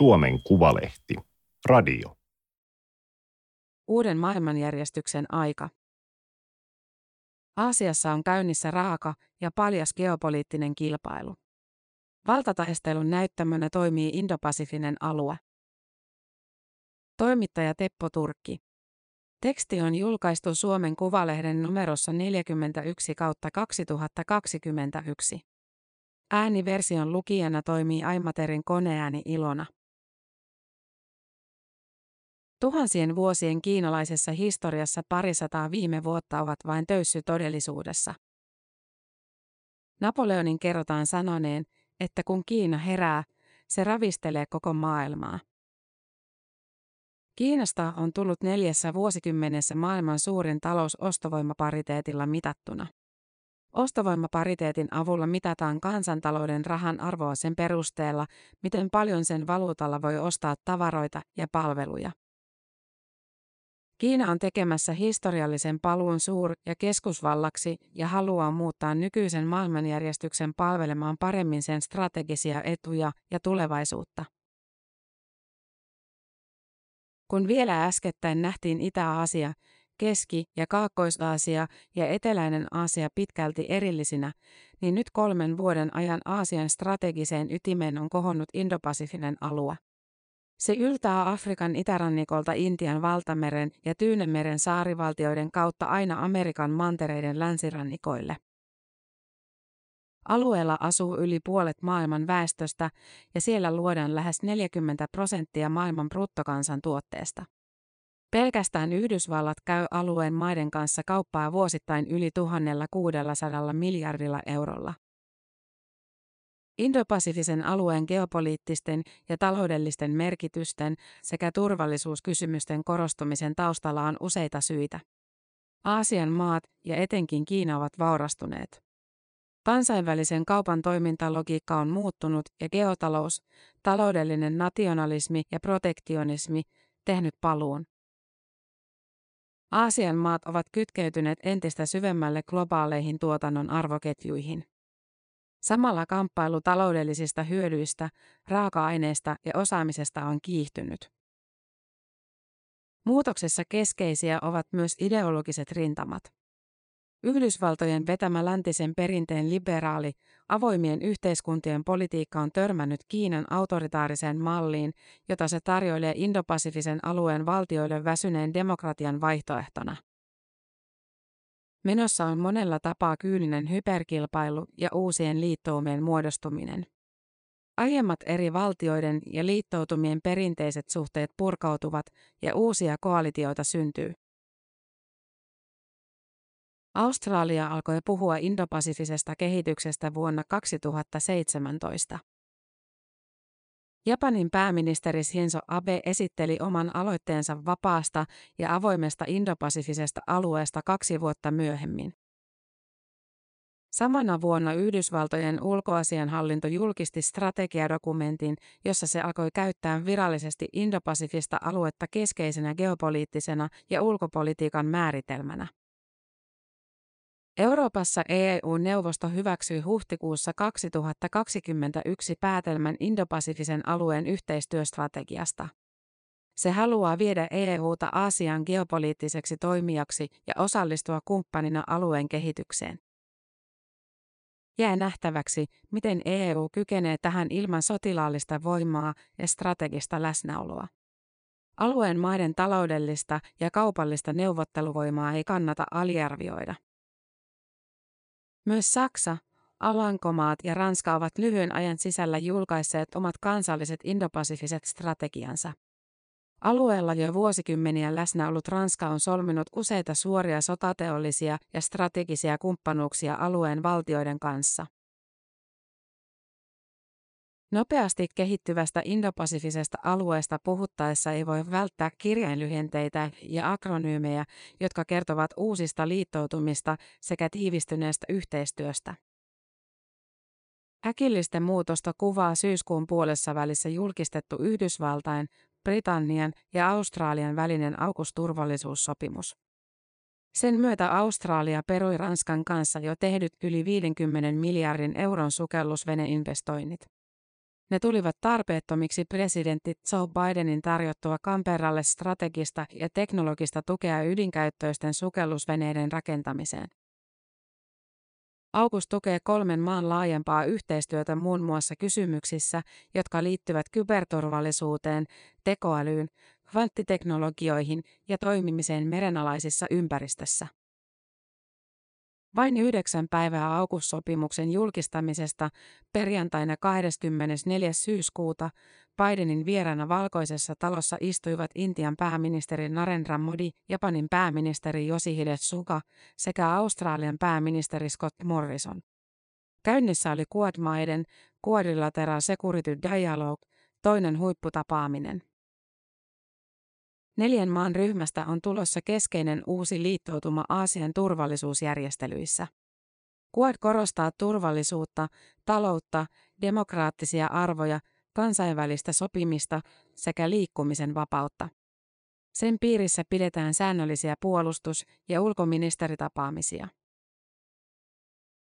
Suomen Kuvalehti. Radio. Uuden maailmanjärjestyksen aika. Aasiassa on käynnissä raaka ja paljas geopoliittinen kilpailu. Valtataistelun näyttämönä toimii Indopasifinen alue. Toimittaja Teppo Turkki. Teksti on julkaistu Suomen Kuvalehden numerossa 41 kautta 2021. Ääniversion lukijana toimii Aimaterin koneääni Ilona. Tuhansien vuosien kiinalaisessa historiassa parisataa viime vuotta ovat vain töyssy todellisuudessa. Napoleonin kerrotaan sanoneen, että kun Kiina herää, se ravistelee koko maailmaa. Kiinasta on tullut neljässä vuosikymmenessä maailman suurin talous ostovoimapariteetilla mitattuna. Ostovoimapariteetin avulla mitataan kansantalouden rahan arvoa sen perusteella, miten paljon sen valuutalla voi ostaa tavaroita ja palveluja. Kiina on tekemässä historiallisen paluun suur- ja keskusvallaksi ja haluaa muuttaa nykyisen maailmanjärjestyksen palvelemaan paremmin sen strategisia etuja ja tulevaisuutta. Kun vielä äskettäin nähtiin Itä-Aasia, Keski- ja Kaakkois-Aasia ja Eteläinen Aasia pitkälti erillisinä, niin nyt kolmen vuoden ajan Aasian strategiseen ytimeen on kohonnut Indopasifinen alue. Se yltää Afrikan itärannikolta Intian valtameren ja Tyynemeren saarivaltioiden kautta aina Amerikan mantereiden länsirannikoille. Alueella asuu yli puolet maailman väestöstä ja siellä luodaan lähes 40 prosenttia maailman bruttokansantuotteesta. Pelkästään Yhdysvallat käy alueen maiden kanssa kauppaa vuosittain yli 1600 miljardilla eurolla. Indopasifisen alueen geopoliittisten ja taloudellisten merkitysten sekä turvallisuuskysymysten korostumisen taustalla on useita syitä. Aasian maat ja etenkin Kiina ovat vaurastuneet. Kansainvälisen kaupan toimintalogiikka on muuttunut ja geotalous, taloudellinen nationalismi ja protektionismi tehnyt paluun. Aasian maat ovat kytkeytyneet entistä syvemmälle globaaleihin tuotannon arvoketjuihin. Samalla kamppailu taloudellisista hyödyistä, raaka-aineista ja osaamisesta on kiihtynyt. Muutoksessa keskeisiä ovat myös ideologiset rintamat. Yhdysvaltojen vetämä läntisen perinteen liberaali, avoimien yhteiskuntien politiikka on törmännyt Kiinan autoritaariseen malliin, jota se tarjoilee Indopasifisen alueen valtioille väsyneen demokratian vaihtoehtona. Menossa on monella tapaa kyyninen hyperkilpailu ja uusien liittoumien muodostuminen. Aiemmat eri valtioiden ja liittoutumien perinteiset suhteet purkautuvat ja uusia koalitioita syntyy. Australia alkoi puhua indopasifisesta kehityksestä vuonna 2017. Japanin pääministeri Shinzo Abe esitteli oman aloitteensa vapaasta ja avoimesta indopasifisesta alueesta kaksi vuotta myöhemmin. Samana vuonna Yhdysvaltojen ulkoasianhallinto julkisti strategiadokumentin, jossa se alkoi käyttää virallisesti indopasifista aluetta keskeisenä geopoliittisena ja ulkopolitiikan määritelmänä. Euroopassa EU-neuvosto hyväksyi huhtikuussa 2021 päätelmän Indopasifisen alueen yhteistyöstrategiasta. Se haluaa viedä EUta Aasian geopoliittiseksi toimijaksi ja osallistua kumppanina alueen kehitykseen. Jää nähtäväksi, miten EU kykenee tähän ilman sotilaallista voimaa ja strategista läsnäoloa. Alueen maiden taloudellista ja kaupallista neuvotteluvoimaa ei kannata aliarvioida. Myös Saksa, Alankomaat ja Ranska ovat lyhyen ajan sisällä julkaisseet omat kansalliset indopasifiset strategiansa. Alueella jo vuosikymmeniä läsnä ollut Ranska on solminut useita suoria sotateollisia ja strategisia kumppanuuksia alueen valtioiden kanssa. Nopeasti kehittyvästä indopasifisesta alueesta puhuttaessa ei voi välttää kirjainlyhenteitä ja akronyymejä, jotka kertovat uusista liittoutumista sekä tiivistyneestä yhteistyöstä. Äkillistä muutosta kuvaa syyskuun puolessa välissä julkistettu Yhdysvaltain, Britannian ja Australian välinen aukusturvallisuussopimus. Sen myötä Australia perui Ranskan kanssa jo tehdyt yli 50 miljardin euron sukellusveneinvestoinnit. Ne tulivat tarpeettomiksi presidentti Joe Bidenin tarjottua Canberralle strategista ja teknologista tukea ydinkäyttöisten sukellusveneiden rakentamiseen. AUKUS tukee kolmen maan laajempaa yhteistyötä muun muassa kysymyksissä, jotka liittyvät kyberturvallisuuteen, tekoälyyn, kvanttiteknologioihin ja toimimiseen merenalaisissa ympäristössä. Vain yhdeksän päivää aukussopimuksen julkistamisesta perjantaina 24. syyskuuta Bidenin vieraana valkoisessa talossa istuivat Intian pääministeri Narendra Modi, Japanin pääministeri Yoshihide Suga sekä Australian pääministeri Scott Morrison. Käynnissä oli Quad-maiden Quadrilateral Security Dialogue, toinen huipputapaaminen. Neljän maan ryhmästä on tulossa keskeinen uusi liittoutuma Aasian turvallisuusjärjestelyissä. Quad korostaa turvallisuutta, taloutta, demokraattisia arvoja, kansainvälistä sopimista sekä liikkumisen vapautta. Sen piirissä pidetään säännöllisiä puolustus- ja ulkoministeritapaamisia.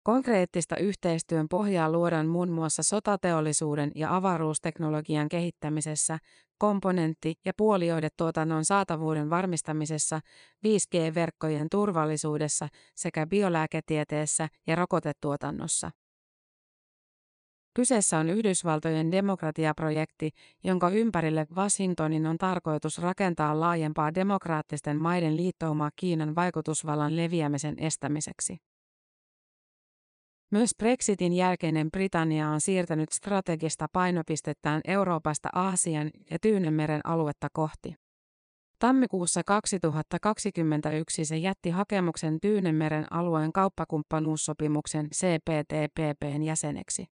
Konkreettista yhteistyön pohjaa luodaan muun muassa sotateollisuuden ja avaruusteknologian kehittämisessä, komponentti- ja puolioidetuotannon saatavuuden varmistamisessa, 5G-verkkojen turvallisuudessa sekä biolääketieteessä ja rokotetuotannossa. Kyseessä on Yhdysvaltojen demokratiaprojekti, jonka ympärille Washingtonin on tarkoitus rakentaa laajempaa demokraattisten maiden liittoumaa Kiinan vaikutusvallan leviämisen estämiseksi. Myös Brexitin jälkeinen Britannia on siirtänyt strategista painopistettään Euroopasta Aasian ja Tyynemeren aluetta kohti. Tammikuussa 2021 se jätti hakemuksen Tyynemeren alueen kauppakumppanuussopimuksen CPTPPn jäseneksi.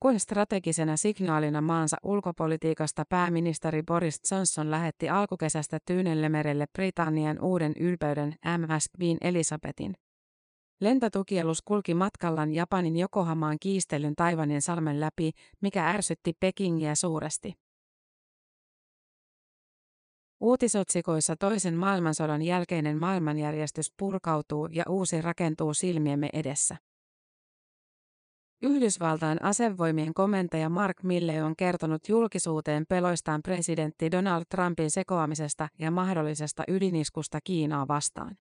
Kuin strategisena signaalina maansa ulkopolitiikasta pääministeri Boris Johnson lähetti alkukesästä Tyynellemerelle Britannian uuden ylpeyden MS Queen Elisabetin. Lentotukialus kulki matkallaan Japanin Jokohamaan kiistelyn Taivanin salmen läpi, mikä ärsytti Pekingiä suuresti. Uutisotsikoissa toisen maailmansodan jälkeinen maailmanjärjestys purkautuu ja uusi rakentuu silmiemme edessä. Yhdysvaltain asevoimien komentaja Mark Milley on kertonut julkisuuteen peloistaan presidentti Donald Trumpin sekoamisesta ja mahdollisesta ydiniskusta Kiinaa vastaan.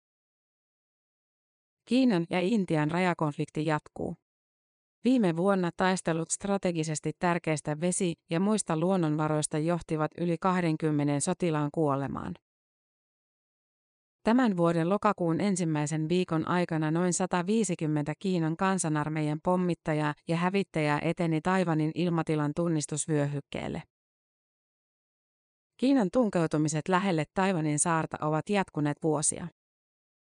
Kiinan ja Intian rajakonflikti jatkuu. Viime vuonna taistelut strategisesti tärkeistä vesi- ja muista luonnonvaroista johtivat yli 20 sotilaan kuolemaan. Tämän vuoden lokakuun ensimmäisen viikon aikana noin 150 Kiinan kansanarmeijan pommittajaa ja hävittäjää eteni Taivanin ilmatilan tunnistusvyöhykkeelle. Kiinan tunkeutumiset lähelle Taivanin saarta ovat jatkuneet vuosia.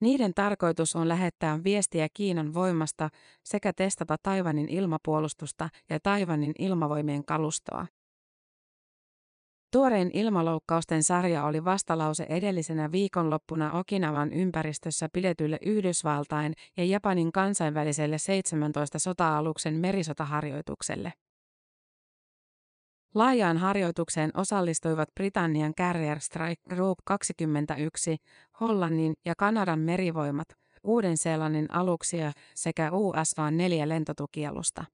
Niiden tarkoitus on lähettää viestiä Kiinan voimasta sekä testata Taivanin ilmapuolustusta ja Taivanin ilmavoimien kalustoa. Tuorein ilmaloukkausten sarja oli vastalause edellisenä viikonloppuna Okinawan ympäristössä pidetylle Yhdysvaltain ja Japanin kansainväliselle 17 sota-aluksen merisotaharjoitukselle. Laajaan harjoitukseen osallistuivat Britannian Carrier Strike Group 21, Hollannin ja Kanadan merivoimat, Uuden-Seelannin aluksia sekä USA 4 lentotukialusta.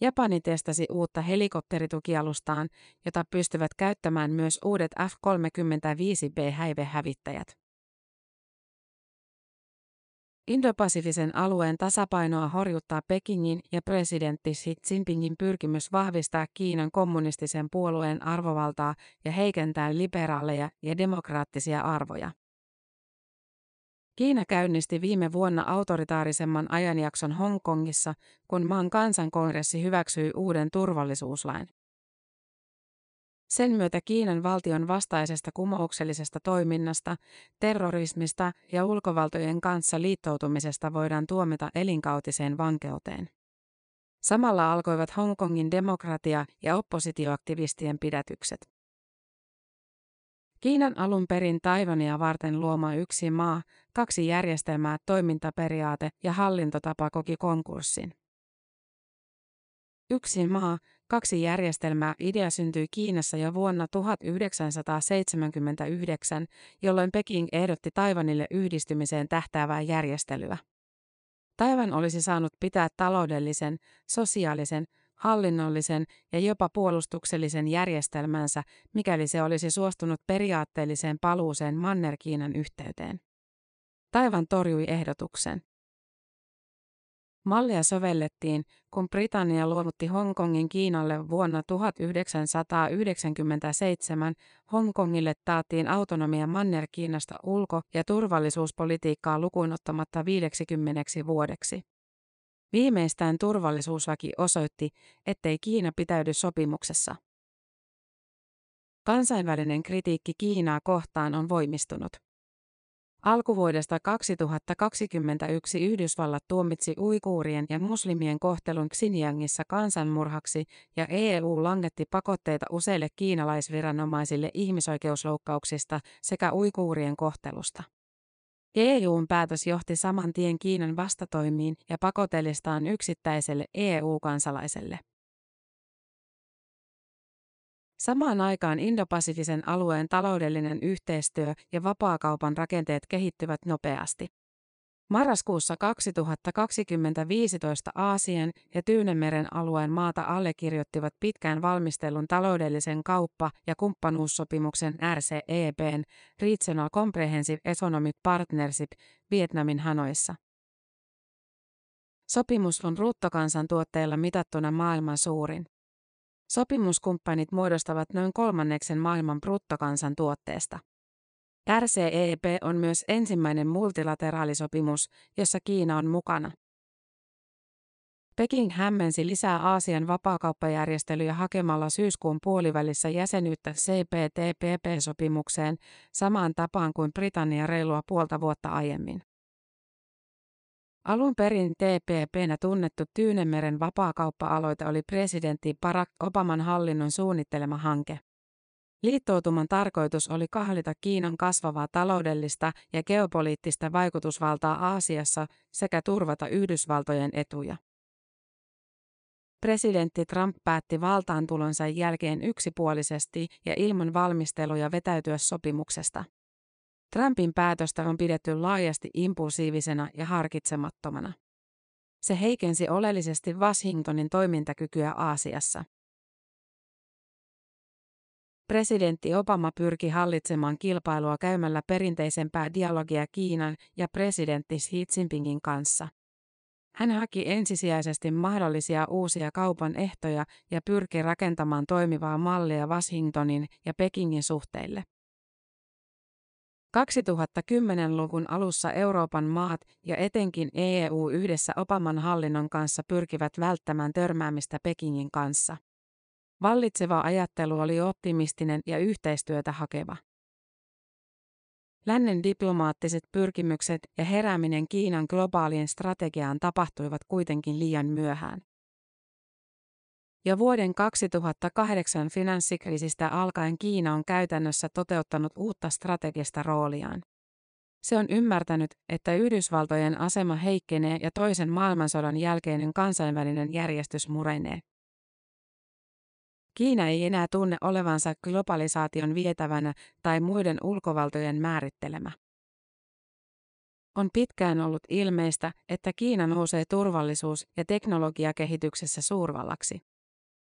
Japani testasi uutta helikopteritukialustaan, jota pystyvät käyttämään myös uudet F-35B-häivehävittäjät. Indopasifisen alueen tasapainoa horjuttaa Pekingin ja presidentti Xi Jinpingin pyrkimys vahvistaa Kiinan kommunistisen puolueen arvovaltaa ja heikentää liberaaleja ja demokraattisia arvoja. Kiina käynnisti viime vuonna autoritaarisemman ajanjakson Hongkongissa, kun maan kansankongressi hyväksyi uuden turvallisuuslain. Sen myötä Kiinan valtion vastaisesta kumouksellisesta toiminnasta, terrorismista ja ulkovaltojen kanssa liittoutumisesta voidaan tuomita elinkautiseen vankeuteen. Samalla alkoivat Hongkongin demokratia- ja oppositioaktivistien pidätykset. Kiinan alun perin Taivania varten luoma yksi maa, kaksi järjestelmää, toimintaperiaate ja hallintotapa koki konkurssin. Yksi maa, kaksi järjestelmää idea syntyi Kiinassa jo vuonna 1979, jolloin Peking ehdotti Taivanille yhdistymiseen tähtäävää järjestelyä. Taivan olisi saanut pitää taloudellisen, sosiaalisen, hallinnollisen ja jopa puolustuksellisen järjestelmänsä, mikäli se olisi suostunut periaatteelliseen paluuseen Manner-Kiinan yhteyteen. Taivan torjui ehdotuksen. Mallia sovellettiin, kun Britannia luovutti Hongkongin Kiinalle vuonna 1997. Hongkongille taattiin autonomia Manner-Kiinasta ulko- ja turvallisuuspolitiikkaa lukuun ottamatta 50 vuodeksi. Viimeistään turvallisuuslaki osoitti, ettei Kiina pitäydy sopimuksessa. Kansainvälinen kritiikki Kiinaa kohtaan on voimistunut. Alkuvuodesta 2021 Yhdysvallat tuomitsi uikuurien ja muslimien kohtelun Xinjiangissa kansanmurhaksi ja EU langetti pakotteita useille kiinalaisviranomaisille ihmisoikeusloukkauksista sekä uikuurien kohtelusta. EUn päätös johti saman tien Kiinan vastatoimiin ja pakotelistaan yksittäiselle EU-kansalaiselle. Samaan aikaan Indopasifisen alueen taloudellinen yhteistyö ja vapaakaupan rakenteet kehittyvät nopeasti. Marraskuussa 2015 Aasian ja Tyynemeren alueen maata allekirjoittivat pitkään valmistellun taloudellisen kauppa- ja kumppanuussopimuksen RCEPn Regional Comprehensive Economic Partnership Vietnamin Hanoissa. Sopimus on bruttokansantuotteella mitattuna maailman suurin. Sopimuskumppanit muodostavat noin kolmanneksen maailman bruttokansantuotteesta. RCEP on myös ensimmäinen multilateraalisopimus, jossa Kiina on mukana. Peking hämmensi lisää Aasian vapaakauppajärjestelyjä hakemalla syyskuun puolivälissä jäsenyyttä CPTPP-sopimukseen samaan tapaan kuin Britannia reilua puolta vuotta aiemmin. Alun perin TPPnä tunnettu Tyynemeren vapaakauppa-aloite oli presidentti Barack Obaman hallinnon suunnittelema hanke. Liittoutuman tarkoitus oli kahlita Kiinan kasvavaa taloudellista ja geopoliittista vaikutusvaltaa Aasiassa sekä turvata Yhdysvaltojen etuja. Presidentti Trump päätti valtaantulonsa jälkeen yksipuolisesti ja ilman valmisteluja vetäytyä sopimuksesta. Trumpin päätöstä on pidetty laajasti impulsiivisena ja harkitsemattomana. Se heikensi oleellisesti Washingtonin toimintakykyä Aasiassa. Presidentti Obama pyrki hallitsemaan kilpailua käymällä perinteisempää dialogia Kiinan ja presidentti Xi Jinpingin kanssa. Hän haki ensisijaisesti mahdollisia uusia kaupan ehtoja ja pyrki rakentamaan toimivaa mallia Washingtonin ja Pekingin suhteille. 2010-luvun alussa Euroopan maat ja etenkin EU yhdessä Obaman hallinnon kanssa pyrkivät välttämään törmäämistä Pekingin kanssa. Vallitseva ajattelu oli optimistinen ja yhteistyötä hakeva. Lännen diplomaattiset pyrkimykset ja herääminen Kiinan globaalien strategiaan tapahtuivat kuitenkin liian myöhään. Ja vuoden 2008 finanssikriisistä alkaen Kiina on käytännössä toteuttanut uutta strategista rooliaan. Se on ymmärtänyt, että Yhdysvaltojen asema heikkenee ja toisen maailmansodan jälkeinen kansainvälinen järjestys murenee. Kiina ei enää tunne olevansa globalisaation vietävänä tai muiden ulkovaltojen määrittelemä. On pitkään ollut ilmeistä, että Kiina nousee turvallisuus- ja teknologiakehityksessä suurvallaksi.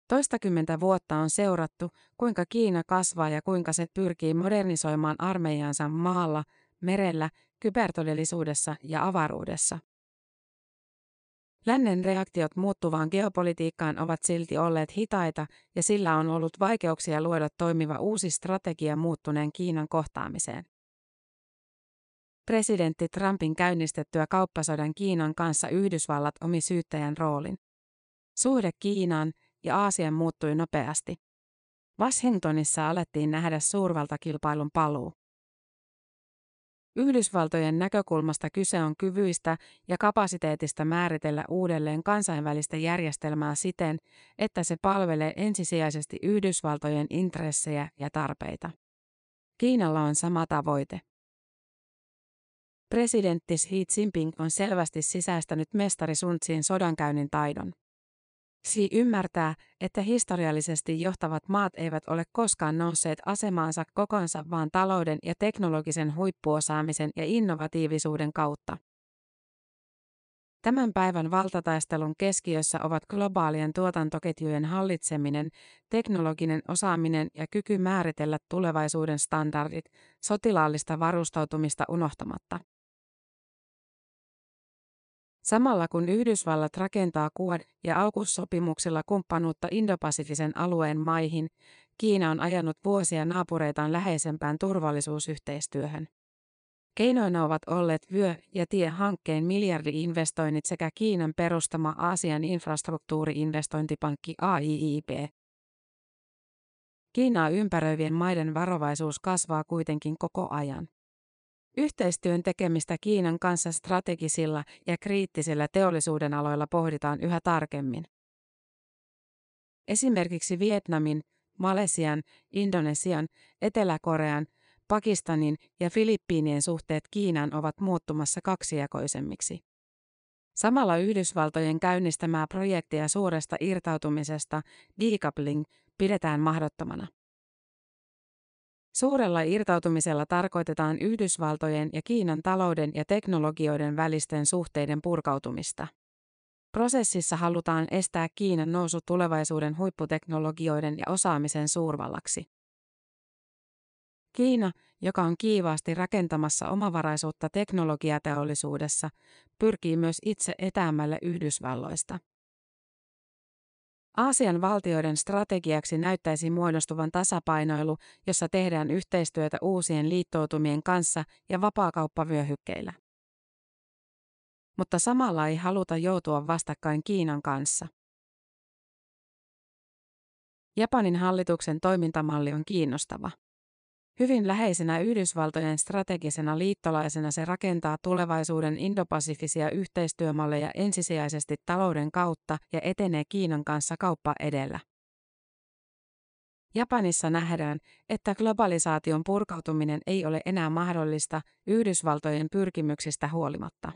Toistakymmentä vuotta on seurattu, kuinka Kiina kasvaa ja kuinka se pyrkii modernisoimaan armeijansa maalla, merellä, kybertodellisuudessa ja avaruudessa. Lännen reaktiot muuttuvaan geopolitiikkaan ovat silti olleet hitaita ja sillä on ollut vaikeuksia luoda toimiva uusi strategia muuttuneen Kiinan kohtaamiseen. Presidentti Trumpin käynnistettyä kauppasodan Kiinan kanssa Yhdysvallat omi syyttäjän roolin. Suhde Kiinaan ja Aasian muuttui nopeasti. Washingtonissa alettiin nähdä suurvaltakilpailun paluu. Yhdysvaltojen näkökulmasta kyse on kyvyistä ja kapasiteetista määritellä uudelleen kansainvälistä järjestelmää siten, että se palvelee ensisijaisesti Yhdysvaltojen intressejä ja tarpeita. Kiinalla on sama tavoite. Presidentti Xi Jinping on selvästi sisäistänyt mestari Sun Tsin sodankäynnin taidon. Xi ymmärtää, että historiallisesti johtavat maat eivät ole koskaan nousseet asemaansa kokonsa vaan talouden ja teknologisen huippuosaamisen ja innovatiivisuuden kautta. Tämän päivän valtataistelun keskiössä ovat globaalien tuotantoketjujen hallitseminen, teknologinen osaaminen ja kyky määritellä tulevaisuuden standardit, sotilaallista varustautumista unohtamatta. Samalla kun Yhdysvallat rakentaa Quad- ja AUKUS-sopimuksilla kumppanuutta Indopasifisen alueen maihin, Kiina on ajanut vuosia naapureitaan läheisempään turvallisuusyhteistyöhön. Keinoina ovat olleet vyö- ja tie-hankkeen miljardi-investoinnit sekä Kiinan perustama Aasian infrastruktuuri-investointipankki AIIB. Kiinaa ympäröivien maiden varovaisuus kasvaa kuitenkin koko ajan. Yhteistyön tekemistä Kiinan kanssa strategisilla ja kriittisillä teollisuuden aloilla pohditaan yhä tarkemmin. Esimerkiksi Vietnamin, Malesian, Indonesian, Etelä-Korean, Pakistanin ja Filippiinien suhteet Kiinaan ovat muuttumassa kaksijakoisemmiksi. Samalla Yhdysvaltojen käynnistämää projektia suuresta irtautumisesta, decoupling, pidetään mahdottomana. Suurella irtautumisella tarkoitetaan Yhdysvaltojen ja Kiinan talouden ja teknologioiden välisten suhteiden purkautumista. Prosessissa halutaan estää Kiinan nousu tulevaisuuden huipputeknologioiden ja osaamisen suurvallaksi. Kiina, joka on kiivaasti rakentamassa omavaraisuutta teknologiateollisuudessa, pyrkii myös itse etäämälle Yhdysvalloista. Aasian valtioiden strategiaksi näyttäisi muodostuvan tasapainoilu, jossa tehdään yhteistyötä uusien liittoutumien kanssa ja vapaakauppavyöhykkeillä. Mutta samalla ei haluta joutua vastakkain Kiinan kanssa. Japanin hallituksen toimintamalli on kiinnostava. Hyvin läheisenä Yhdysvaltojen strategisena liittolaisena se rakentaa tulevaisuuden indopasifisia yhteistyömalleja ensisijaisesti talouden kautta ja etenee Kiinan kanssa kauppa edellä. Japanissa nähdään, että globalisaation purkautuminen ei ole enää mahdollista Yhdysvaltojen pyrkimyksistä huolimatta.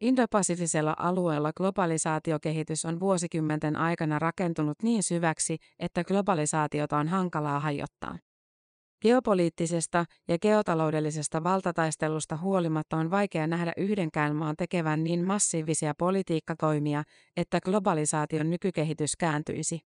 Indopasifisella alueella globalisaatiokehitys on vuosikymmenten aikana rakentunut niin syväksi, että globalisaatiota on hankalaa hajottaa. Geopoliittisesta ja geotaloudellisesta valtataistelusta huolimatta on vaikea nähdä yhdenkään maan tekevän niin massiivisia politiikkatoimia, että globalisaation nykykehitys kääntyisi.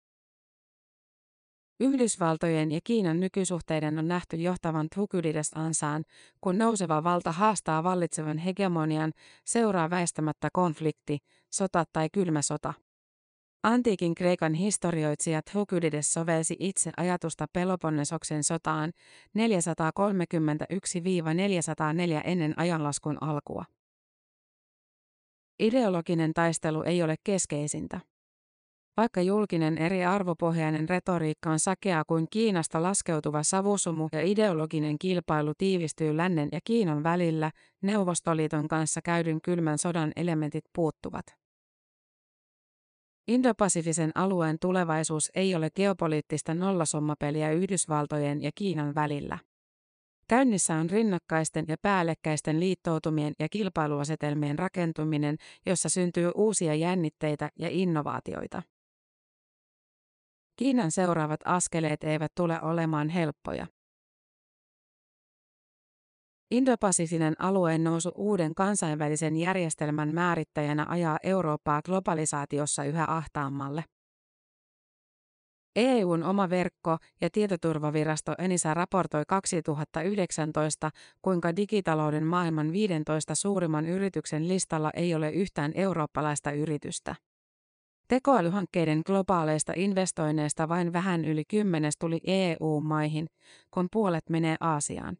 Yhdysvaltojen ja Kiinan nykysuhteiden on nähty johtavan Thukydides-ansaan, kun nouseva valta haastaa vallitsevan hegemonian, seuraa väistämättä konflikti, sota tai kylmä sota. Antiikin Kreikan historioitsija Thukydides sovelsi itse ajatusta Peloponnesoksen sotaan 431-404 ennen ajanlaskun alkua. Ideologinen taistelu ei ole keskeisintä. Vaikka julkinen eri arvopohjainen retoriikka on sakeaa kuin Kiinasta laskeutuva savusumu ja ideologinen kilpailu tiivistyy lännen ja Kiinan välillä, Neuvostoliiton kanssa käydyn kylmän sodan elementit puuttuvat. Indopasifisen alueen tulevaisuus ei ole geopoliittista nollasommapeliä Yhdysvaltojen ja Kiinan välillä. Käynnissä on rinnakkaisten ja päällekkäisten liittoutumien ja kilpailuasetelmien rakentuminen, jossa syntyy uusia jännitteitä ja innovaatioita. Kiinan seuraavat askeleet eivät tule olemaan helppoja. Indopasifinen alueen nousu uuden kansainvälisen järjestelmän määrittäjänä ajaa Eurooppaa globalisaatiossa yhä ahtaammalle. EUn oma verkko- ja tietoturvavirasto Enisa raportoi 2019, kuinka digitalouden maailman 15 suurimman yrityksen listalla ei ole yhtään eurooppalaista yritystä. Tekoälyhankkeiden globaaleista investoinneista vain vähän yli kymmenes tuli EU-maihin, kun puolet menee Aasiaan.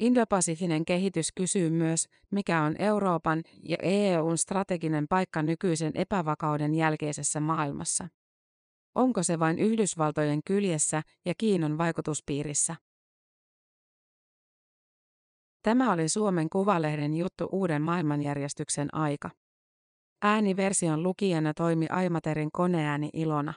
Indopasifinen kehitys kysyy myös, mikä on Euroopan ja EUn strateginen paikka nykyisen epävakauden jälkeisessä maailmassa. Onko se vain Yhdysvaltojen kyljessä ja Kiinan vaikutuspiirissä? Tämä oli Suomen Kuvalehden juttu uuden maailmanjärjestyksen aika. Ääniversion lukijana toimi Aimaterin koneääni Ilona.